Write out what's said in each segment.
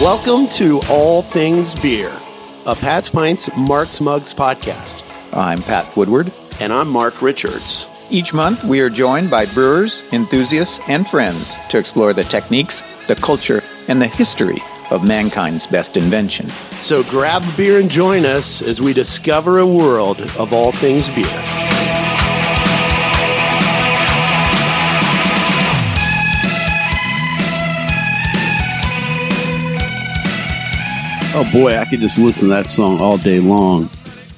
Welcome to All Things Beer, a Pat's Pints Mark's Mugs podcast. I'm Pat Woodward. And I'm Mark Richards. Each month, we are joined by brewers, enthusiasts, and friends to explore the techniques, the culture, and the history of mankind's best invention. So grab a beer and join us as we discover a world of all things beer. Oh boy, I could just listen to that song all day long.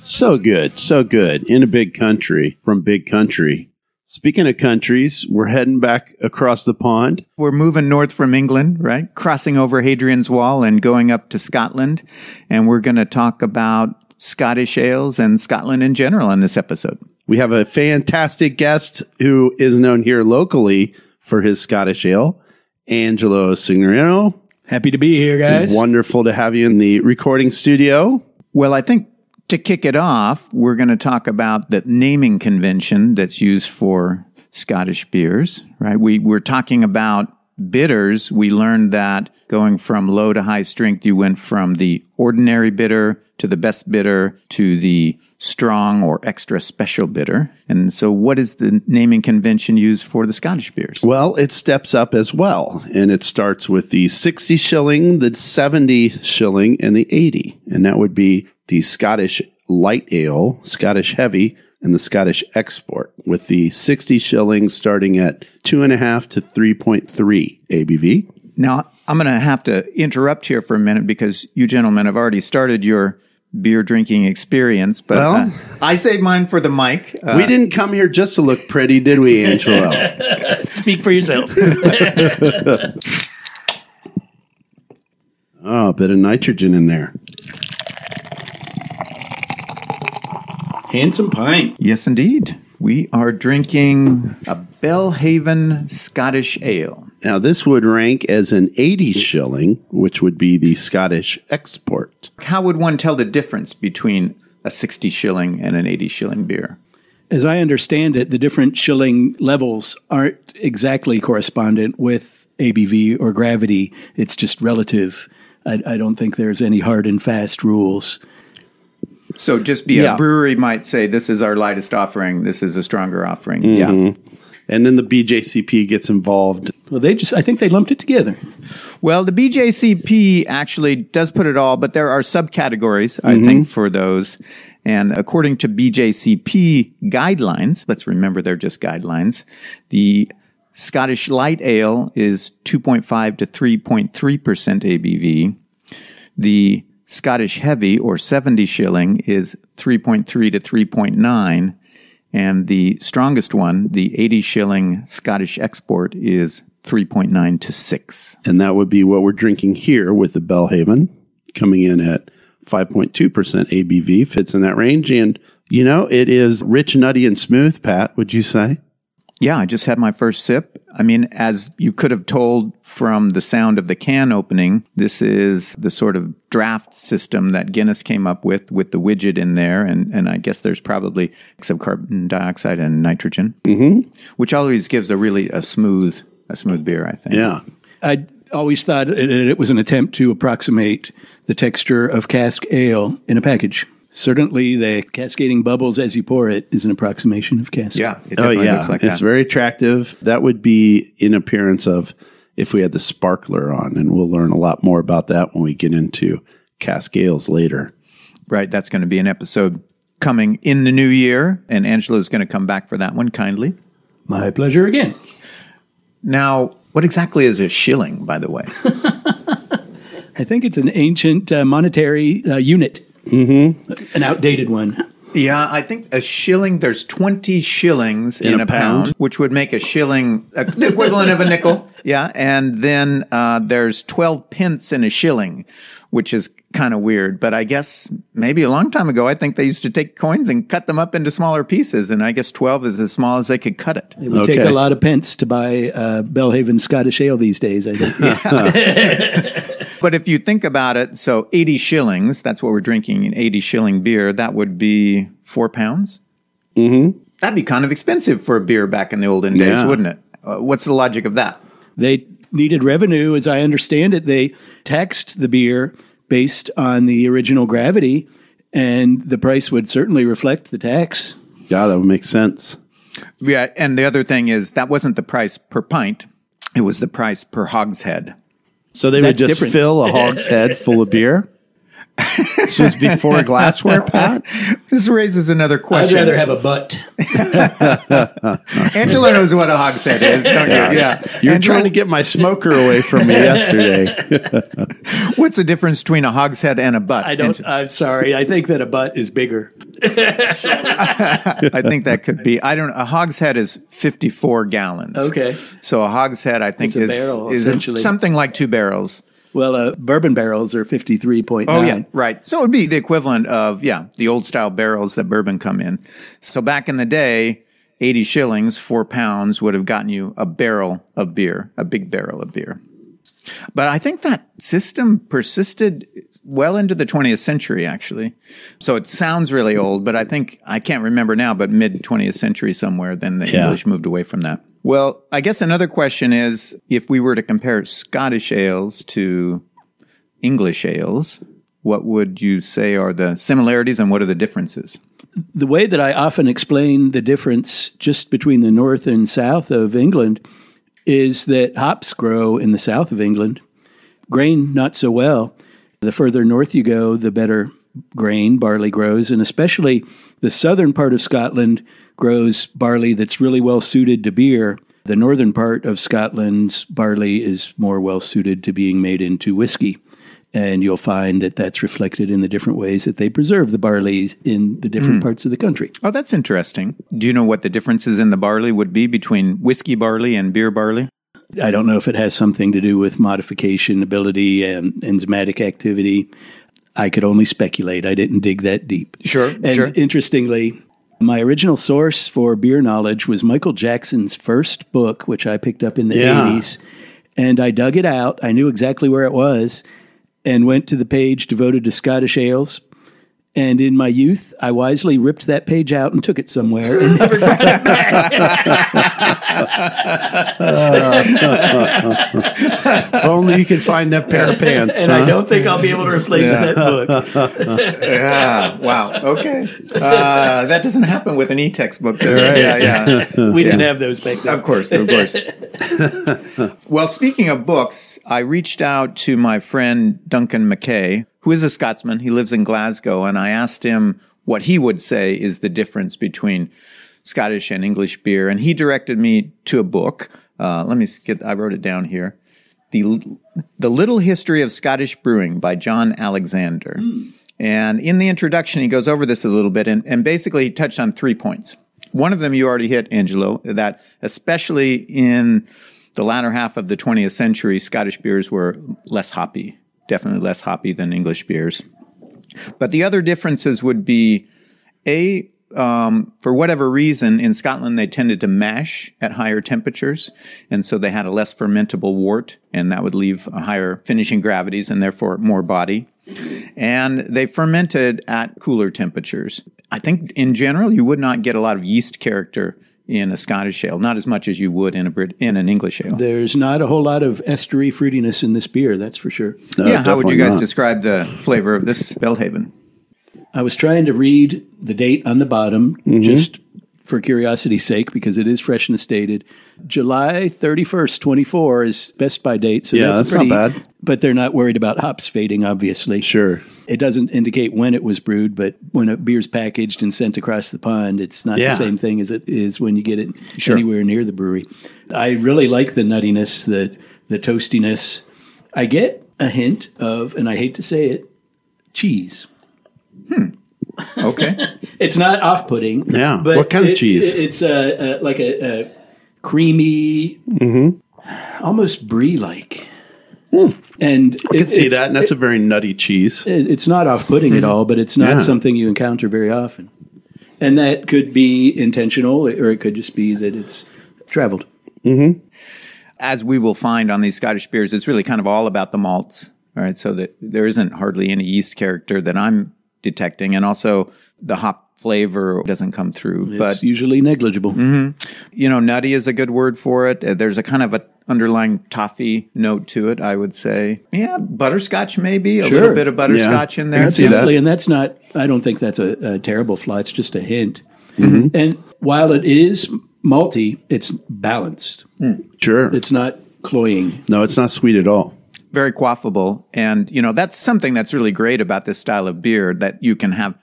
So good, so good. In a big country, from big country. Speaking of countries, we're heading back across the pond. We're moving north from England, right? Crossing over Hadrian's Wall and going up to Scotland. And we're going to talk about Scottish ales and Scotland in general in this episode. We have a fantastic guest who is known here locally for his Scottish ale, Angelo Signorino. Happy to be here, guys. Wonderful to have you in the recording studio. Well, I think to kick it off, we're going to talk about the naming convention that's used for Scottish beers, right? We're talking about bitters. We learned that going from low to high strength, you went from the ordinary bitter to the best bitter to the strong or extra special bitter. And so, what is the naming convention used for the Scottish beers? Well, it steps up as well. And it starts with the 60 shilling, the 70 shilling, and the 80. And that would be the Scottish light ale, Scottish heavy, and the Scottish export, with the 60 shillings starting at 2.5 to 3.3 ABV. Now, I'm going to have to interrupt here for a minute because you gentlemen have already started your beer drinking experience, but well, uh, I saved mine for the mic. Uh, we didn't come here just to look pretty, did we, Angelo? Speak for yourself. oh, a bit of nitrogen in there. Handsome pint. Yes, indeed. We are drinking a Belhaven Scottish Ale. Now, this would rank as an 80 shilling, which would be the Scottish export. How would one tell the difference between a 60 shilling and an 80 shilling beer? As I understand it, the different shilling levels aren't exactly correspondent with ABV or gravity. It's just relative. I, I don't think there's any hard and fast rules. So just be yeah. a brewery might say this is our lightest offering, this is a stronger offering. Mm-hmm. Yeah. And then the BJCP gets involved. Well, they just I think they lumped it together. Well, the BJCP actually does put it all, but there are subcategories, I mm-hmm. think, for those. And according to BJCP guidelines, let's remember they're just guidelines, the Scottish light ale is 2.5 to 3.3% ABV. The Scottish Heavy or 70 shilling is 3.3 to 3.9. And the strongest one, the 80 shilling Scottish export, is 3.9 to 6. And that would be what we're drinking here with the Belhaven coming in at 5.2% ABV, fits in that range. And, you know, it is rich, nutty, and smooth, Pat, would you say? Yeah, I just had my first sip. I mean, as you could have told from the sound of the can opening, this is the sort of draft system that Guinness came up with, with the widget in there. And, and I guess there's probably some carbon dioxide and nitrogen, mm-hmm. which always gives a really a smooth, a smooth beer, I think. Yeah. I always thought it, it was an attempt to approximate the texture of cask ale in a package. Certainly, the cascading bubbles as you pour it is an approximation of cask. Yeah. oh, yeah. Like it's that. very attractive. That would be in appearance of if we had the sparkler on, and we'll learn a lot more about that when we get into cask ales later. Right. That's going to be an episode coming in the new year, and Angelo is going to come back for that one kindly. My pleasure again. Now, what exactly is a shilling, by the way? I think it's an ancient uh, monetary uh, unit. Mm-hmm. An outdated one. Yeah, I think a shilling, there's 20 shillings in, in a, a pound, pound, which would make a shilling the equivalent of a nickel. Yeah. And then uh, there's 12 pence in a shilling, which is kind of weird. But I guess maybe a long time ago, I think they used to take coins and cut them up into smaller pieces. And I guess 12 is as small as they could cut it. It would okay. take a lot of pence to buy uh, Belhaven Scottish Ale these days, I think. But if you think about it, so 80 shillings, that's what we're drinking, an 80 shilling beer, that would be four pounds. Mm-hmm. That'd be kind of expensive for a beer back in the olden days, yeah. wouldn't it? Uh, what's the logic of that? They needed revenue, as I understand it, they taxed the beer based on the original gravity, and the price would certainly reflect the tax. Yeah, that would make sense. Yeah, and the other thing is that wasn't the price per pint; it was the price per hogshead. So they would just different. fill a hogshead full of beer. this was before glassware, Pat. This raises another question. I'd rather have a butt. Angela knows what a hogshead is, don't you? Yeah. You're Angela, trying to get my smoker away from me yesterday. What's the difference between a hogshead and a butt? I don't. I'm sorry. I think that a butt is bigger. I think that could be. I don't. A hogshead is 54 gallons. Okay. So a hogshead, I think, is barrel, is something like two barrels. Well, uh, bourbon barrels are 53.9. Oh yeah, right. So it would be the equivalent of yeah, the old style barrels that bourbon come in. So back in the day, eighty shillings, four pounds would have gotten you a barrel of beer, a big barrel of beer. But I think that system persisted well into the 20th century, actually. So it sounds really old, but I think I can't remember now, but mid 20th century somewhere. Then the Yeah. English moved away from that. Well, I guess another question is if we were to compare Scottish ales to English ales, what would you say are the similarities and what are the differences? the way that I often explain the difference just between the north and south of England is that hops grow in the south of England, grain not so well. The further north you go, the better grain barley grows, and especially the southern part of Scotland grows barley that's really well suited to beer. The northern part of Scotland's barley is more well suited to being made into whiskey. And you'll find that that's reflected in the different ways that they preserve the barley in the different hmm. parts of the country. Oh, that's interesting. Do you know what the differences in the barley would be between whiskey barley and beer barley? I don't know if it has something to do with modification ability and enzymatic activity. I could only speculate. I didn't dig that deep. Sure, And sure. interestingly, my original source for beer knowledge was Michael Jackson's first book, which I picked up in the Yeah. 80s. And I dug it out. I knew exactly where it was and went to the page devoted to Scottish ales. And in my youth, I wisely ripped that page out and took it somewhere and never got it if only you could find that pair of pants. And I don't think I'll be able to replace that book. Yeah. Wow. Okay. Uh, that doesn't happen with an e-text book. There. Yeah. Yeah. We didn't have those back then. Of course, of course. well, speaking of books, I reached out to my friend Duncan McKay, who is a Scotsman. He lives in Glasgow, and I asked him what he would say is the difference between Scottish and English beer, and he directed me to a book. Uh, let me get. I wrote it down here. The The Little History of Scottish Brewing by John Alexander. And in the introduction, he goes over this a little bit, and, and basically he touched on three points. One of them you already hit, Angelo, that especially in the latter half of the 20th century, Scottish beers were less hoppy, definitely less hoppy than English beers. But the other differences would be a um, for whatever reason in Scotland they tended to mash at higher temperatures, and so they had a less fermentable wort, and that would leave a higher finishing gravities and therefore more body. And they fermented at cooler temperatures. I think in general you would not get a lot of yeast character in a Scottish ale, not as much as you would in a Brit- in an English ale. There's not a whole lot of estery fruitiness in this beer, that's for sure. No, yeah, how would you guys not. describe the flavor of this Belhaven? I was trying to read the date on the bottom mm-hmm. just for curiosity's sake because it is freshness dated. July 31st, 24 is best by date. So Yeah, that's, that's not pretty, bad. But they're not worried about hops fading, obviously. Sure. It doesn't indicate when it was brewed, but when a beer's packaged and sent across the pond, it's not Yeah. the same thing as it is when you get it Sure. anywhere near the brewery. I really like the nuttiness, the the toastiness. I get a hint of, and I hate to say it, cheese. Hmm. Okay. It's not off-putting. Yeah. but What kind of cheese? it- it's a, a like a, a creamy, Mm-hmm. almost brie-like. Hmm. And I can see that, and that's a very nutty cheese. it- it's not off-putting at mm-hmm. all, but it's not Yeah. something you encounter very often. And that could be intentional, or it could just be that it's traveled. Mm-hmm. as we will find on these Scottish beers, it's really kind of all about the malts. All right. So that there isn't hardly any yeast character that I'm detecting. And also the hop flavor doesn't come through. It's but usually negligible. you know, nutty is a good word for it. Uh, There's a kind of a underlying toffee note to it, I would say. Yeah, butterscotch maybe, a Sure. little bit of butterscotch in there. can see that. And that's not. I don't think that's a, a terrible flaw. It's just a hint. Mm-hmm. And while it is malty, it's balanced. Sure. It's not cloying. no, it's not sweet at all. Very quaffable. And, you know, that's something that's really great about this style of beer that you can have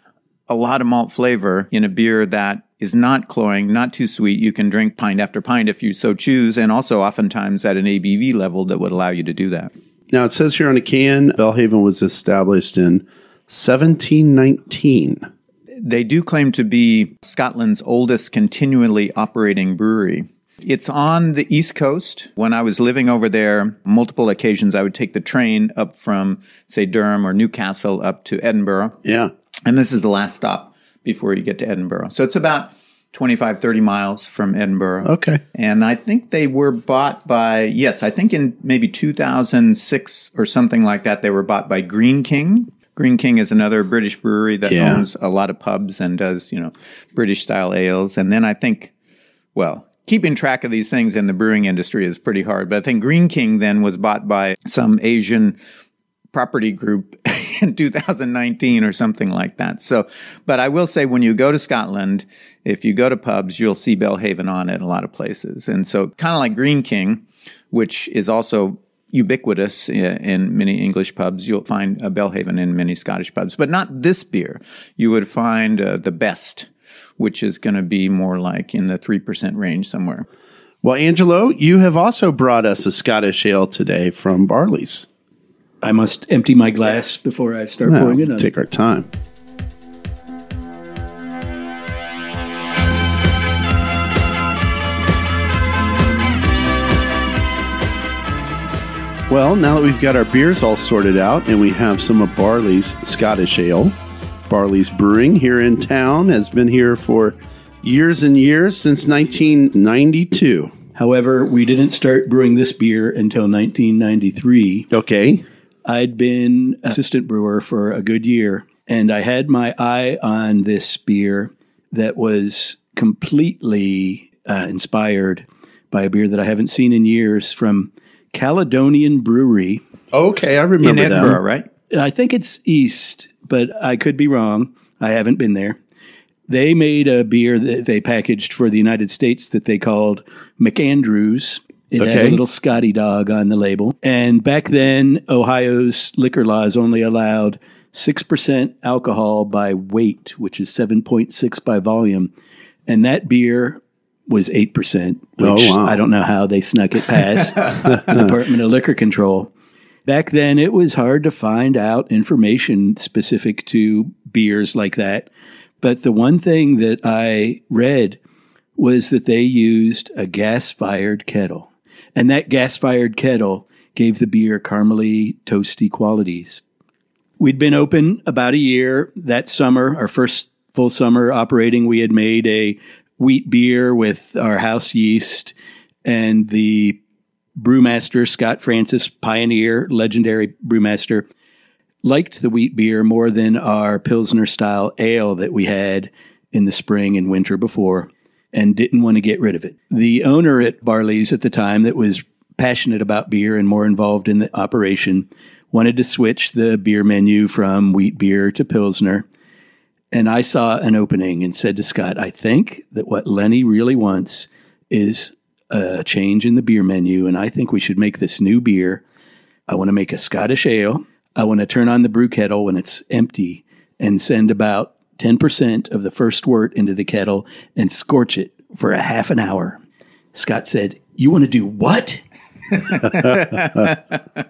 a lot of malt flavor in a beer that is not cloying, not too sweet. You can drink pint after pint if you so choose, and also oftentimes at an ABV level that would allow you to do that. Now it says here on the can, Belhaven was established in 1719. They do claim to be Scotland's oldest continually operating brewery. It's on the East Coast. When I was living over there, multiple occasions I would take the train up from, say, Durham or Newcastle up to Edinburgh. Yeah. And this is the last stop before you get to Edinburgh. So it's about 25, 30 miles from Edinburgh. Okay. And I think they were bought by, yes, I think in maybe 2006 or something like that, they were bought by Greene King. Greene King is another British brewery that Yeah. owns a lot of pubs and does, you know, British style ales. And then I think, well, keeping track of these things in the brewing industry is pretty hard. But I think Greene King then was bought by some Asian property group in 2019 or something like that. So, but I will say when you go to Scotland, if you go to pubs, you'll see Belhaven on it a lot of places. And so kind of like Greene King, which is also ubiquitous in many English pubs, you'll find a Belhaven in many Scottish pubs, but not this beer. You would find uh, the best, which is going to be more like in the 3% range somewhere. Well, Angelo, you have also brought us a Scottish ale today from Barley's. I must empty my glass before I start Now, pouring it on. take our time. Well, now that we've got our beers all sorted out and we have some of Barley's Scottish Ale, Barley's Brewing here in town has been here for years and years since 1992. However, we didn't start brewing this beer until 1993. Okay. I'd been assistant brewer for a good year, and I had my eye on this beer that was completely uh, inspired by a beer that I haven't seen in years from Caledonian Brewery. Okay, I In remember Edinburgh, that. right? I think it's east, but I could be wrong. I haven't been there. They made a beer that they packaged for the United States that they called McAndrews. It had a little Scotty dog on the label. And back then, Ohio's liquor laws only allowed 6% alcohol by weight, which is 7.6 by volume. And that beer was 8%, which Oh, wow. I don't know how they snuck it past the Department of Liquor Control. Back then, it was hard to find out information specific to beers like that. But the one thing that I read was that they used a gas fired kettle. And that gas fired kettle gave the beer caramely, toasty qualities. We'd been open about a year that summer, our first full summer operating. We had made a wheat beer with our house yeast and the brewmaster, Scott Francis, pioneer, legendary brewmaster, liked the wheat beer more than our Pilsner style ale that we had in the spring and winter before and didn't want to get rid of it. The owner at Barley's at the time that was passionate about beer and more involved in the operation wanted to switch the beer menu from wheat beer to Pilsner. And I saw an opening and said to Scott, I think that what Lenny really wants is a change in the beer menu. And I think we should make this new beer. I want to make a Scottish ale. I want to turn on the brew kettle when it's empty and send about 10% of the first wort into the kettle and scorch it for a half an hour. Scott said, You want to do what?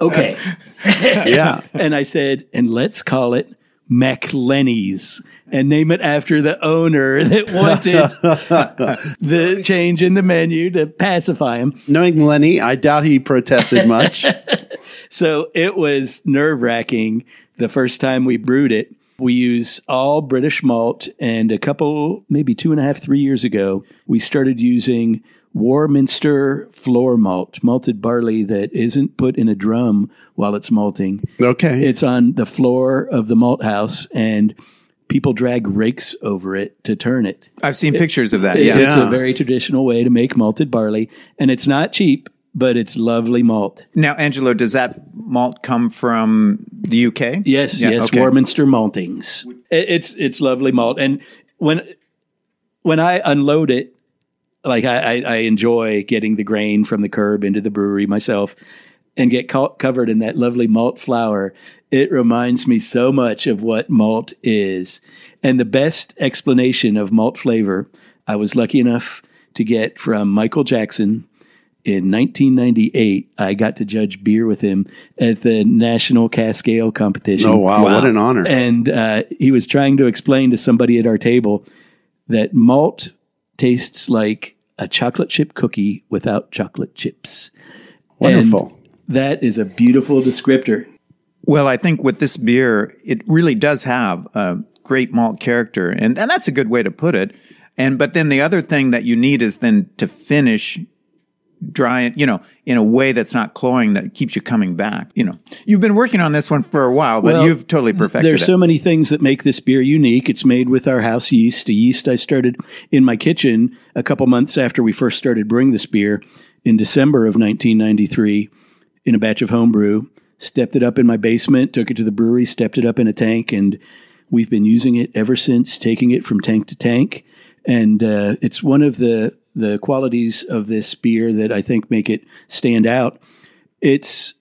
okay. Yeah. And I said, and let's call it McLenny's and name it after the owner that wanted the change in the menu to pacify him. Knowing Lenny, I doubt he protested much. So it was nerve wracking the first time we brewed it. We use all British malt, and a couple, maybe two and a half, three years ago, we started using Warminster floor malt, malted barley that isn't put in a drum while it's malting. Okay. It's on the floor of the malt house, and people drag rakes over it to turn it. I've seen pictures of that. It- Yeah. It's Yeah. a very traditional way to make malted barley, and it's not cheap, but it's lovely malt. Now, Angelo, does that malt come from the UK? Yes, Yeah, yes, okay. Warminster Maltings. It's it's lovely malt, and when when I unload it, like I, I, I enjoy getting the grain from the curb into the brewery myself, and get co- covered in that lovely malt flour. It reminds me so much of what malt is, and the best explanation of malt flavor I was lucky enough to get from Michael Jackson in 1998, I got to judge beer with him at the National Cask Ale competition. Oh wow, what an honor! And uh, he was trying to explain to somebody at our table that malt tastes like a chocolate chip cookie without chocolate chips. Wonderful. And that is a beautiful descriptor. Well, I think with this beer, it really does have a great malt character, and, and that's a good way to put it. And but then the other thing that you need is then to finish dry it, you know, in a way that's not cloying that keeps you coming back. You know, you've been working on this one for a while, but Well, you've totally perfected it. There's it. so many things that make this beer unique. It's made with our house yeast, a yeast I started in my kitchen a couple months after we first started brewing this beer in December of 1993 in a batch of homebrew. Stepped it up in my basement, took it to the brewery, stepped it up in a tank, and we've been using it ever since, taking it from tank to tank. And uh, it's one of the the qualities of this beer that I think make it stand out. It's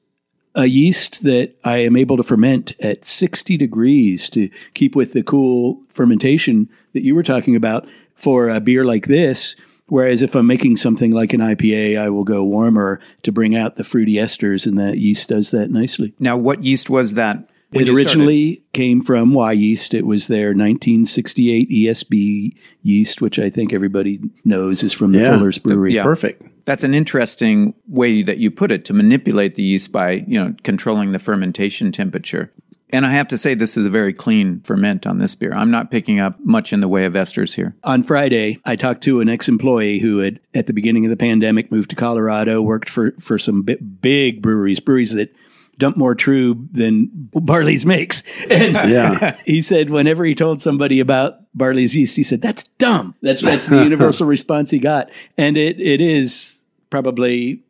a yeast that I am able to ferment at 60 degrees to keep with the cool fermentation that you were talking about for a beer like this. Whereas if I'm making something like an IPA, I will go warmer to bring out the fruity esters, and that yeast does that nicely. now, what yeast was that? When It you started? originally came from Wyeast. It was their 1968 ESB yeast, which I think everybody knows is from the Yeah. Fuller's Brewery. yeah. Perfect. That's an interesting way that you put it to manipulate the yeast by, you know, controlling the fermentation temperature. And I have to say, this is a very clean ferment on this beer. I'm not picking up much in the way of esters here. On Friday, I talked to an ex-employee who had, at the beginning of the pandemic, moved to Colorado, worked for for some bi- big breweries, breweries that dump more true than Barley's makes. And Yeah. he said whenever he told somebody about Barley's yeast, he said, "That's dumb." That's that's the universal response he got, and it it is probably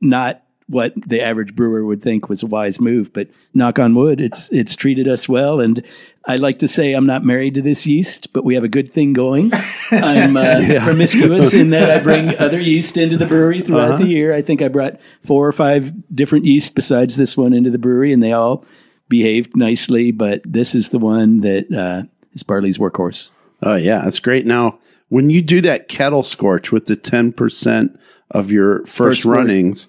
not what the average brewer would think was a wise move. But knock on wood, it's it's treated us well, and I like to say I'm not married to this yeast, but we have a good thing going. I'm uh, promiscuous in that I bring other yeast into the brewery throughout the year. I think I brought four or five different yeast besides this one into the brewery, and they all behaved nicely. But this is the one that uh, is Barley's workhorse. Oh yeah, that's great. Now, when you do that kettle scorch with the ten percent of your first, First runnings,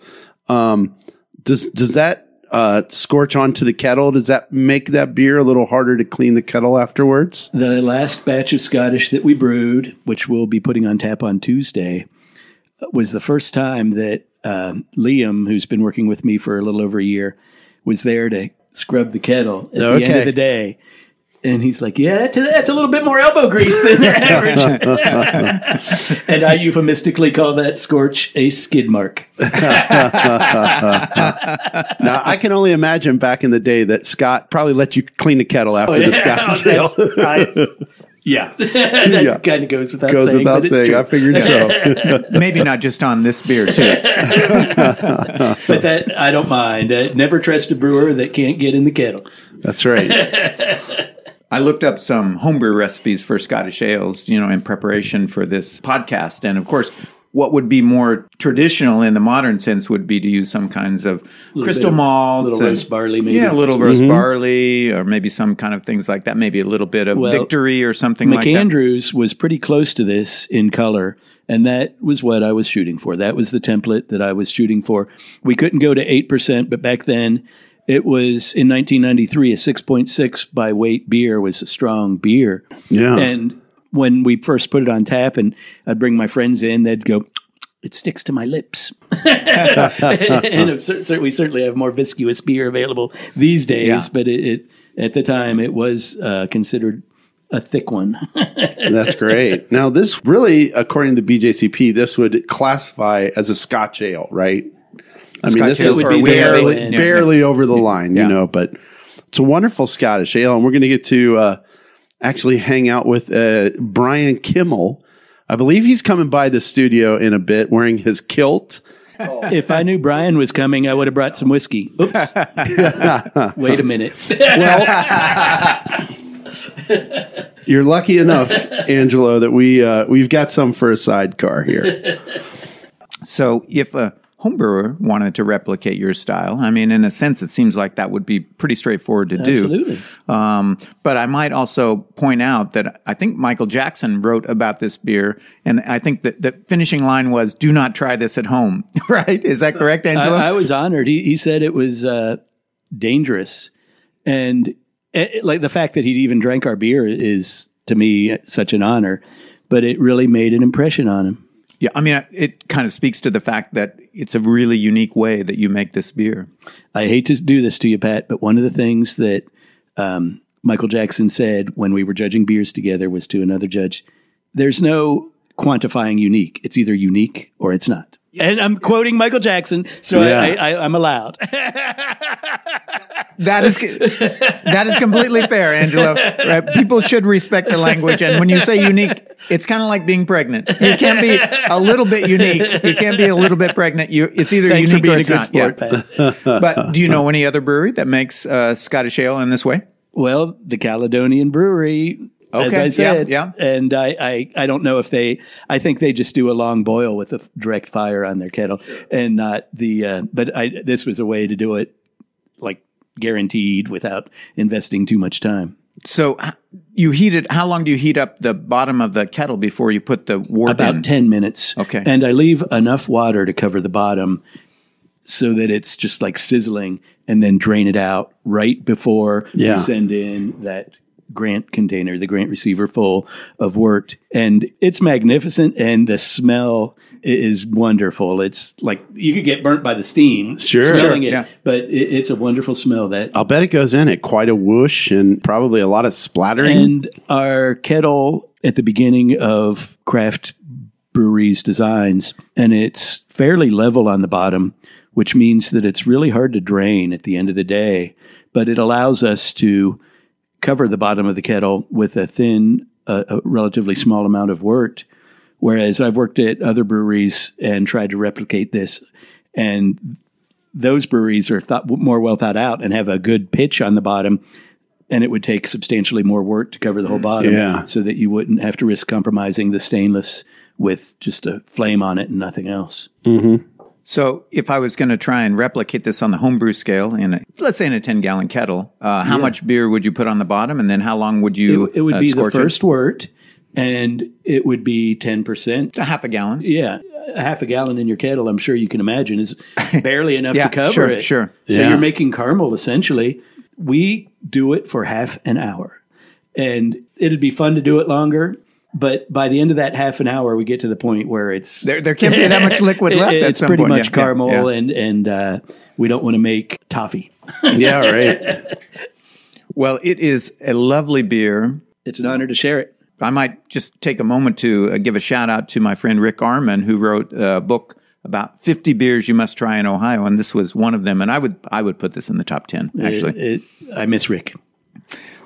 um, does does that uh, scorch onto the kettle? Does that make that beer a little harder to clean the kettle afterwards? The last batch of Scottish that we brewed, which we'll be putting on tap on Tuesday, was the first time that um, Liam, who's been working with me for a little over a year, was there to scrub the kettle at the end of the day. And he's like, "Yeah, that's- that's a little bit more elbow grease than the average." and I euphemistically call that scorch a skid mark. Now, I can only imagine back in the day that Scott probably let you clean the kettle after the Scotch ale. That's- I- yeah, that Yeah. kind of goes without Goes saying. without but it's saying. true. I figured so. Maybe not just on this beer, too. but that I don't mind. Uh, never trust a brewer that can't get in the kettle. That's right. I looked up some homebrew recipes for Scottish ales, you know, in preparation for this podcast. And of course, what would be more traditional in the modern sense would be to use some kinds of crystal bit of- malts, little and- roast barley, maybe. yeah, a little roast mm-hmm. barley, or maybe some kind of things like that. Maybe a little bit of Well, victory or something like that. McAndrews was pretty close to this in color, and that was what I was shooting for. That was the template that I was shooting for. We couldn't go to eight percent, but back then it was in 1993 a 6.6 by weight beer was a strong beer. Yeah. And when we first put it on tap, and I'd bring my friends in, they'd go. It sticks to my lips, and cer- we certainly have more viscous beer available these days. Yeah. But it, it at the time it was uh, considered a thick one. That's great. Now, this really, according to BJCP, this would classify as a Scotch ale, right? I mean, Scotch this would be barely, the- barely over the line, Yeah. you know, but it's a wonderful Scottish ale. And we're going to get to uh, actually hang out with uh, Brian Kimmel. I believe he's coming by the studio in a bit wearing his kilt. If I knew Brian was coming, I would have brought some whiskey. Oops. Wait a minute. Well, you're lucky enough, Angelo, that we uh, we've got some for a sidecar here. So if a homebrewer wanted to replicate your style, I mean, in a sense, it seems like that would be pretty straightforward to do. Absolutely. Um, but I might also point out that I think Michael Jackson wrote about this beer, and I think that the finishing line was, "Do not try this at home." right? Is that correct, Angelo? I, I was honored. He, he said it was uh, dangerous. And eh, like the fact that he even drank our beer is, to me, such an honor. But it really made an impression on him. Yeah, I mean, it kind of speaks to the fact that it's a really unique way that you make this beer. I hate to do this to you, Pat, but one of the things that um, Michael Jackson said when we were judging beers together was to another judge there's no quantifying unique. It's either unique or it's not. And I'm quoting Michael Jackson, so Yeah. I, I, I'm allowed. That is that is completely fair, Angelo. Right? People should respect the language, and when you say unique, it's kind of like being pregnant. You can't be a little bit unique. You can't be a little bit pregnant. You, it's either Thanks unique or it's good not. sport, Yeah. But do you know any other brewery that makes uh, Scottish ale in this way? Well, the Caledonian Brewery, as I said, yeah, and I, I, I don't know if they, I think they just do a long boil with a direct fire on their kettle, and not the. Uh, but I, this was a way to do it, like guaranteed, without investing too much time. So you heat it. How long do you heat up the bottom of the kettle before you put the wort About in? ten minutes. Okay. and I leave enough water to cover the bottom, so that it's just like sizzling, and then drain it out right before Yeah. we send in that grant container, the grant receiver full of wort. And it's magnificent and the smell is wonderful. It's like you could get burnt by the steam Sure. smelling Sure, it, yeah. but it, it's a wonderful smell that I'll bet it goes in at quite a whoosh and probably a lot of splattering. And our kettle at the beginning of craft breweries designs, and it's fairly level on the bottom, which means that it's really hard to drain at the end of the day. But it allows us to cover the bottom of the kettle with a thin, uh, a relatively small amount of wort. Whereas I've worked at other breweries and tried to replicate this, and those breweries are thought more well thought out and have a good pitch on the bottom and it would take substantially more work to cover the whole bottom Yeah. so that you wouldn't have to risk compromising the stainless with just a flame on it and nothing else. So if I was going to try and replicate this on the homebrew scale in a, let's say in a 10 gallon kettle, uh, how much beer would you put on the bottom? And then how long would you, It, it would uh, be the scorch it? first wort and it would be 10%. A half a gallon. Yeah, a half a gallon in your kettle, I'm sure you can imagine, is barely enough Yeah, to cover sure, it. sure. So Yeah. you're making caramel essentially. We do it for half an hour, and it'd be fun to do it longer. But by the end of that half an hour, we get to the point where it's There, there can't be that much liquid left at it's some pretty point. much Yeah, yeah, caramel, yeah. and and uh, we don't want to make toffee. yeah, right. Well, it is a lovely beer. It's an honor to share it. I might just take a moment to uh, give a shout out to my friend Rick Armon, who wrote a book about 50 beers you must try in Ohio, and this was one of them. And I would I would put this in the top 10 actually. It- it- I miss Rick.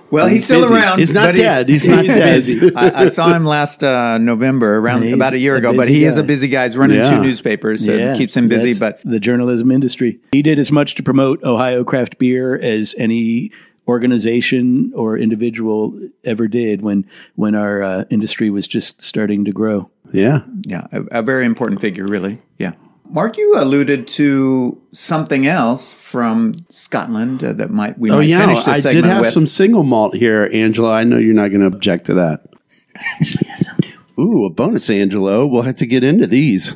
Well, he's, still busy. around. He's not he- dead. He's not dead. I, I saw him last uh, November, around about a year a ago. But he is a busy guy. He's running Yeah. two newspapers, so it keeps him busy. that's But the journalism industry, he did as much to promote Ohio craft beer as any organization or individual ever did when when our uh, industry was just starting to grow. Yeah. yeah, a, a very important figure, really. Yeah. Mark, you alluded to something else from Scotland uh, that might we Oh, might yeah. finish this I segment did have with. some single malt here, Angela. I know you're not going to object to that. I actually have some too. Ooh, a bonus, Angelo. We'll have to get into these.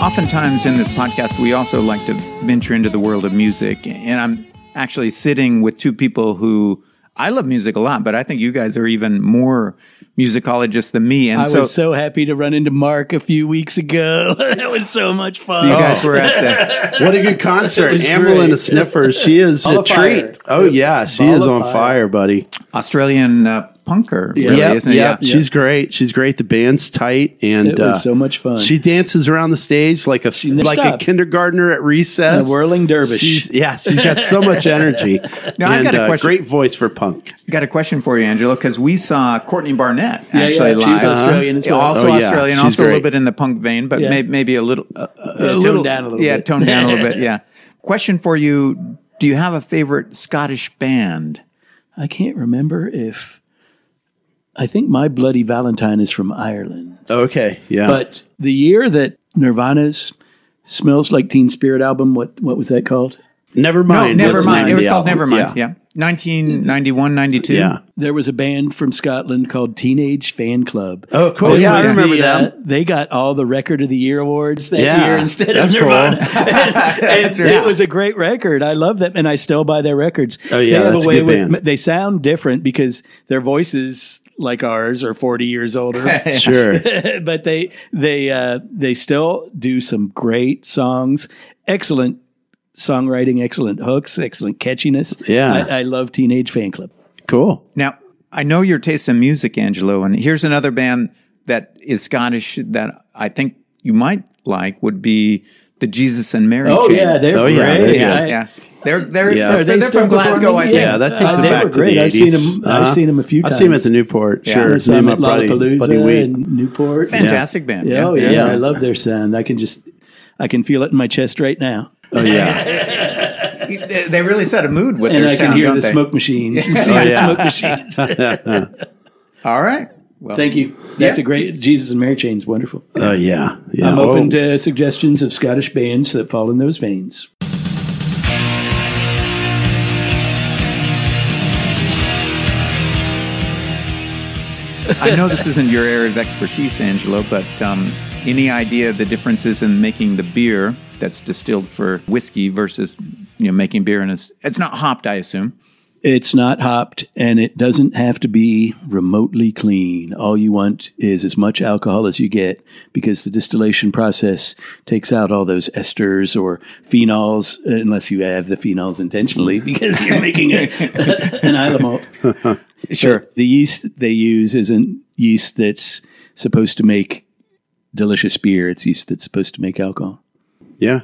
Oftentimes in this podcast, we also like to venture into the world of music. And I'm actually sitting with two people who I love music a lot, but I think you guys are even more musicologists than me. And I so, was so happy to run into Mark a few weeks ago. that was so much fun. you guys were at the. What a good concert. was Amyl and the Sniffers. She is Ball a of fire. treat. Oh, yeah. She Ball is on fire. fire, buddy. Australian uh, punker, Yeah. really, Yep, isn't it? yep. She's great. She's great. The band's tight, and It was uh, so much fun. She dances around the stage like a never like a kindergartner at recess. A whirling dervish. She's, yeah, she's got so much energy. Now, I've got a uh, question. Great voice for punk. Got a question for you, Angelo, because we saw Courtney Barnett Yeah, actually yeah, live. she's Australian as well. Also Oh, yeah. Australian, She's also a little bit in the punk vein, but Yeah. may, maybe a little, uh, a toned little down a little yeah, bit. toned down a little bit. Yeah. Question for you: Do you have a favorite Scottish band? I can't remember if. I think My Bloody Valentine is from Ireland. Okay, yeah. But the year that Nirvana's Smells Like Teen Spirit album, what what was that called? never No, mind. never mind. It was the called album. Nevermind. Yeah. 1991, 92. Yeah. There was a band from Scotland called Teenage Fanclub. Oh, cool. It Yeah, I remember the, uh, they got all the Record of the Year awards that Yeah, year instead of cool. Nirvana. and right. It was a great record. I love them, and I still buy their records. Oh, yeah, they have that's a a good with. band. They sound different because their voices, like ours, are forty years older. Sure. but they they uh, they still do some great songs. Excellent songwriting, excellent hooks, excellent catchiness. Yeah. I, I love Teenage Fanclub. Cool. Now, I know your taste in music, Angelo, and here's another band that is Scottish that I think you might like would be the Jesus and Mary Oh Chain. yeah, they're Oh, yeah, great. they're yeah, I- yeah. They're they're Yeah. they're, Are they they're from Glasgow, performing? I think. Yeah, that takes Uh, it they back were to great. the I've 80s. seen 'em- I've Uh-huh. seen 'em a few Times. I've seen them at the Newport. Yeah. Sure. I saw them at and my buddy, Lollapalooza buddy and Newport. Fantastic band. Yeah, oh, Yeah. yeah. Yeah. I love their sound. I can just, I can feel it in my chest right now. Oh yeah. They they really set a mood with And their I sound, can hear don't the they? smoke machines. Oh, yeah. smoke machines. All right. Well, Thank you. That's Yeah. a great, Jesus and Mary Chain's wonderful. Oh yeah. Yeah. I'm open Oh. to suggestions of Scottish bands that fall in those veins. I know this isn't your area of expertise, Angelo, but um, any idea of the differences in making the beer that's distilled for whiskey versus you know making beer in a s- it's not hopped, I assume. It's not hopped and it doesn't have to be remotely clean. All you want is as much alcohol as you get because the distillation process takes out all those esters or phenols, unless you have the phenols intentionally because you're making a, an Islay malt. Sure. The yeast they use isn't yeast that's supposed to make delicious beer. It's yeast that's supposed to make alcohol. Yeah.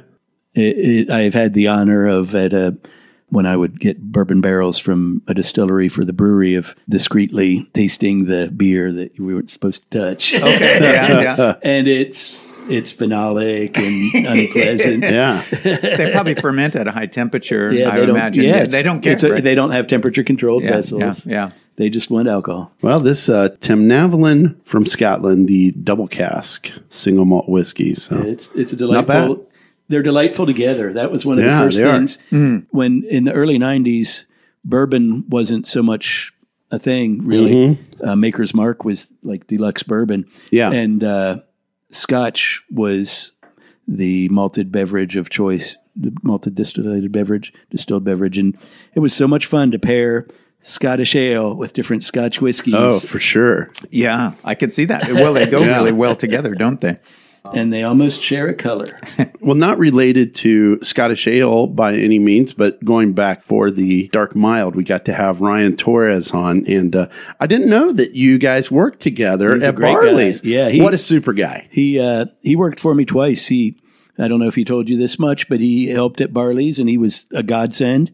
It, it, I've had the honor of at a when I would get bourbon barrels from a distillery for the brewery of discreetly tasting the beer that we weren't supposed to touch. Okay. Yeah. Yeah. and it's it's phenolic and unpleasant. Yeah. they probably ferment at a high temperature. Yeah, I they imagine. yeah, Yeah, they don't it's a- right? They don't have temperature controlled yeah, vessels. Yeah, yeah. They just want alcohol. Well, this uh, Tamnavulin from Scotland, the double cask single malt whiskey. So It's it's a Not bad. delightful. They're delightful together. That was one of Yeah, the first they are. things when in the early '90s, bourbon wasn't so much a thing. Really, uh, Maker's Mark was like deluxe bourbon. Yeah. and uh, Scotch was the malted beverage of choice, the malted distillated beverage, distilled beverage, and it was so much fun to pair Scottish ale with different Scotch whiskeys. oh, for sure. Yeah, I can see that. Well, they go Yeah. really well together, don't they? and they almost share a color. Well, not related to Scottish ale by any means, but going back for the dark mild, we got to have Ryan Torres on, and uh, I didn't know that you guys worked together He's a at great guy. Barley's. Yeah, he- what a super guy. He uh, he worked for me twice. He I don't know if he told you this much, but he helped at Barley's and he was a godsend.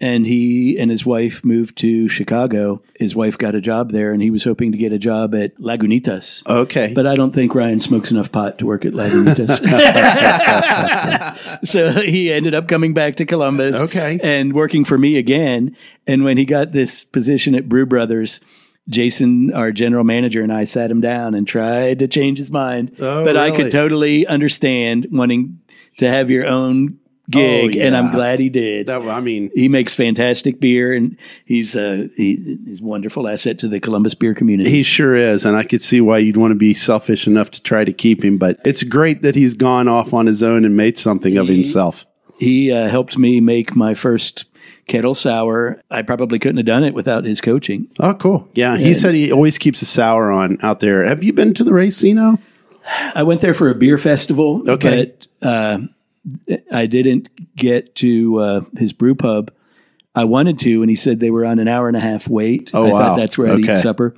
And he and his wife moved to Chicago. His wife got a job there, and he was hoping to get a job at Lagunitas. Okay, But I don't think Ryan smokes enough pot to work at Lagunitas. so he ended up coming back to Columbus. Okay. And working for me again. And when he got this position at Brew Brothers, Jason, our general manager, and I sat him down and tried to change his mind. Oh, but I could totally understand wanting to have your own gig, Oh, and I'm glad he did. that, I mean, he makes fantastic beer, and he's uh, he, he's a wonderful asset to the Columbus beer community. He sure is, and I could see why you'd want to be selfish enough to try to keep him. But it's great that he's gone off on his own and made something of himself. He uh, helped me make my first kettle sour. I probably couldn't have done it without his coaching. Oh, cool. Yeah, he said he always keeps a sour on out there. Have you been to the Racino? I went there for a beer festival, Okay. but uh, I didn't get to uh, his brew pub. I wanted to, and he said they were on an hour and a half wait. Oh, I wow. thought that's where I'd Okay. eat supper.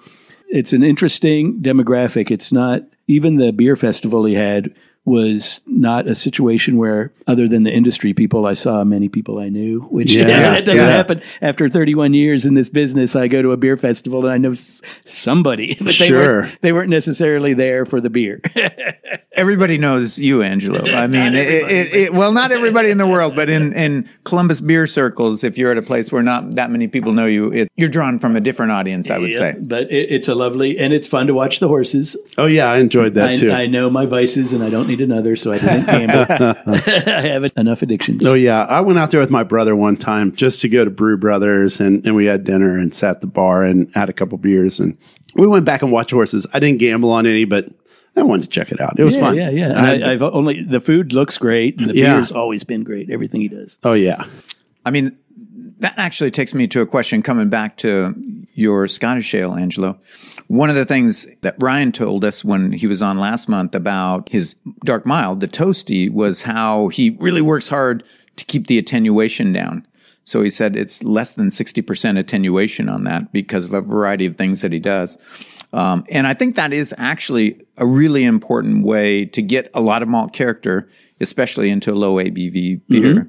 It's an interesting demographic. It's not even the beer festival he had was not a situation where, other than the industry people, I saw many people I knew, which Yeah. that doesn't Yeah. happen. After 31 years in this business, I go to a beer festival and I know s- somebody, but they, Sure. weren't, they weren't necessarily there for the beer. Everybody knows you, Angelo. I mean, it, it, it, well, not everybody in the world, but in, in Columbus beer circles, if you're at a place where not that many people know you, it, you're drawn from a different audience, I would Yeah, say. But it, it's a lovely, and it's fun to watch the horses. Oh yeah, I enjoyed that I, too. I know my vices and I don't need another, so I didn't gamble. I have enough addictions. Oh yeah, I went out there with my brother one time just to go to Brew Brothers, and, and we had dinner and sat at the bar and had a couple beers, and we went back and watched horses. I didn't gamble on any, but I wanted to check it out. It was yeah, fun. yeah, yeah. And I- I, I've only the food looks great, and the Yeah. beer's always been great. Everything he does. oh yeah, I mean, that actually takes me to a question coming back to your Scottish ale, Angelo. One of the things that Ryan told us when he was on last month about his dark mild, the toasty, was how he really works hard to keep the attenuation down. So he said it's less than 60% attenuation on that because of a variety of things that he does. Um, and I think that is actually a really important way to get a lot of malt character, especially into a low ABV beer.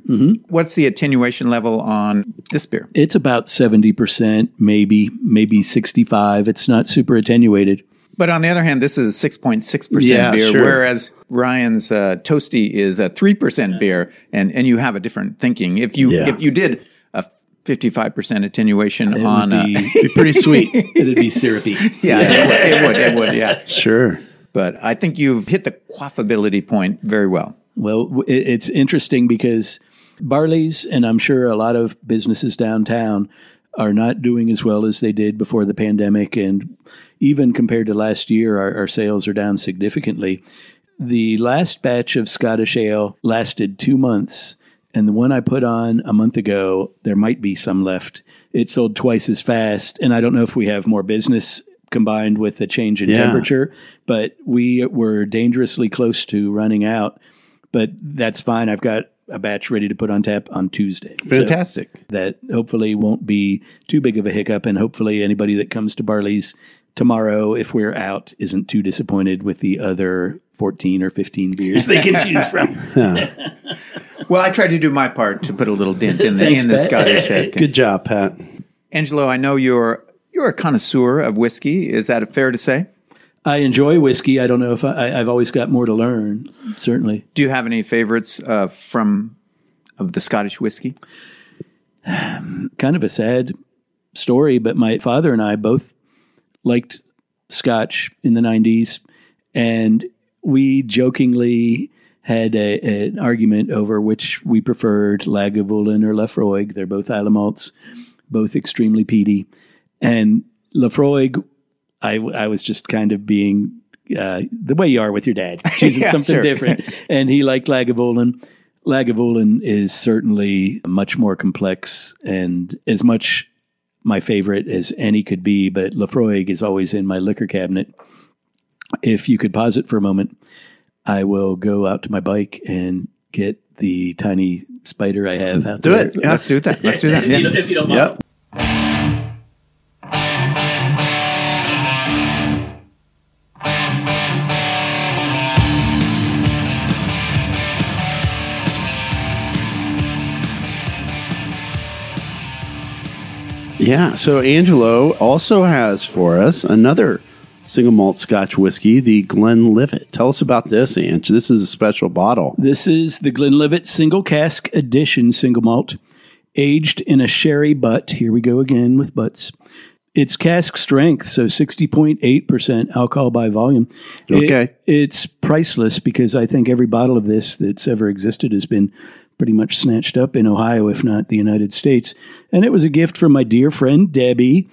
What's the attenuation level on this beer? It's about seventy percent, maybe maybe sixty five. It's not super attenuated. But on the other hand, this is a 6.6% Yeah, beer, sure. whereas Ryan's uh, Toasty is a 3% beer, and, and you have a different thinking. If you Yeah. if you did a 55% attenuation It on would a, be, Be pretty sweet. it'd be syrupy. yeah, It, would, it would, it would, yeah. sure. But I think you've hit the quaffability point very well. Well, it's interesting because Barley's, and I'm sure a lot of businesses downtown are not doing as well as they did before the pandemic. And even compared to last year, our, our sales are down significantly. The last batch of Scottish Ale lasted two months. And the one I put on a month ago, there might be some left. It sold twice as fast. And I don't know if we have more business combined with the change in Yeah. temperature, but we were dangerously close to running out. But that's fine. I've got a batch ready to put on tap on Tuesday. So Fantastic. that hopefully won't be too big of a hiccup. And hopefully anybody that comes to Barley's tomorrow, if we're out, isn't too disappointed with the other 14 or 15 beers they can choose from. Well, I tried to do my part to put a little dent in the, Thanks, in the Pat. Scottish head. Good job, Pat. Angelo, I know you're you're a connoisseur of whiskey. Is that fair to say? I enjoy whiskey. I don't know if I, I, I've always got more to learn, certainly. Do you have any favorites uh, from of the Scottish whiskey? kind of a sad story, but my father and I both liked Scotch in the 90s. And we jokingly had a, an argument over which we preferred, Lagavulin or Laphroaig. They're both Islay malts, both extremely peaty. And Laphroaig, I, I was just kind of being uh, the way you are with your dad, choosing Yeah, something sure. different. and he liked Lagavulin. Lagavulin is certainly much more complex and as much my favorite as any could be, but Laphroaig is always in my liquor cabinet. If you could pause it for a moment, I will go out to my bike and get the tiny spider I have out Do there. it. Yeah. Let's do that. Let's do that. If you Yeah. don't- if you don't mind. Yep. Yeah. So Angelo also has for us another single malt Scotch whiskey, the Glenlivet. Tell us about this, Ange. This is a special bottle. This is the Glenlivet Single Cask Edition single malt, aged in a sherry butt. Here we go again with butts. It's cask strength, so 60.8% alcohol by volume. It- Okay. it's priceless because I think every bottle of this that's ever existed has been pretty much snatched up in Ohio, if not the United States. And it was a gift from my dear friend Debbie,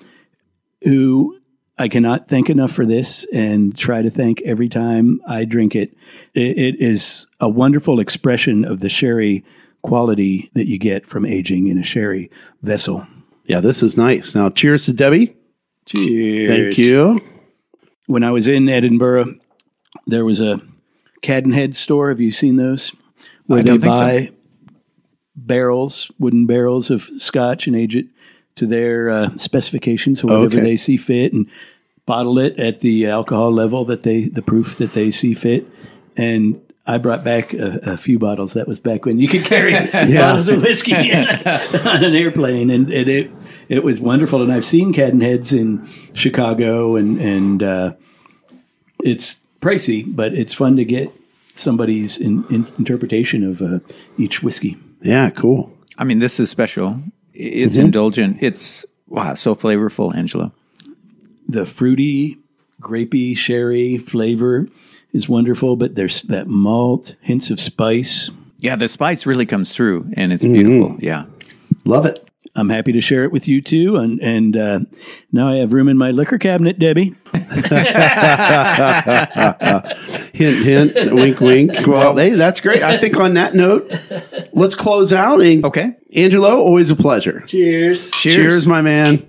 who I cannot thank enough for this and try to thank every time I drink it. It, it is a wonderful expression of the sherry quality that you get from aging in a sherry vessel. Yeah, this is nice. Now, cheers to Debbie. Cheers. Thank you. When I was in Edinburgh, there was a Cadenhead store. Have you seen those? Where they think so. buy barrels, wooden barrels of scotch, and age it to their uh, specifications, or whatever Okay. they see fit, and bottle it at the alcohol level that they, the proof that they see fit. And I brought back a, a few bottles. That was back when you could carry bottles of whiskey on an airplane, and, and it it was wonderful. And I've seen Cadenheads in Chicago, and and uh, it's pricey, but it's fun to get somebody's in, in interpretation of uh, each whiskey. Yeah, cool. I mean, this is special. It's Mm-hmm. indulgent. It's wow, so flavorful, Angela. The fruity, grapey, sherry flavor is wonderful, but there's that malt, hints of spice. Yeah, the spice really comes through, and it's Mm-hmm. beautiful. Yeah. Love it. I'm happy to share it with you too, and and uh, now I have room in my liquor cabinet, Debbie. Hint, hint, wink, wink. Well, hey, that's great. I think on that note, let's close out. And Okay. Angelo, always a pleasure. Cheers. Cheers my man.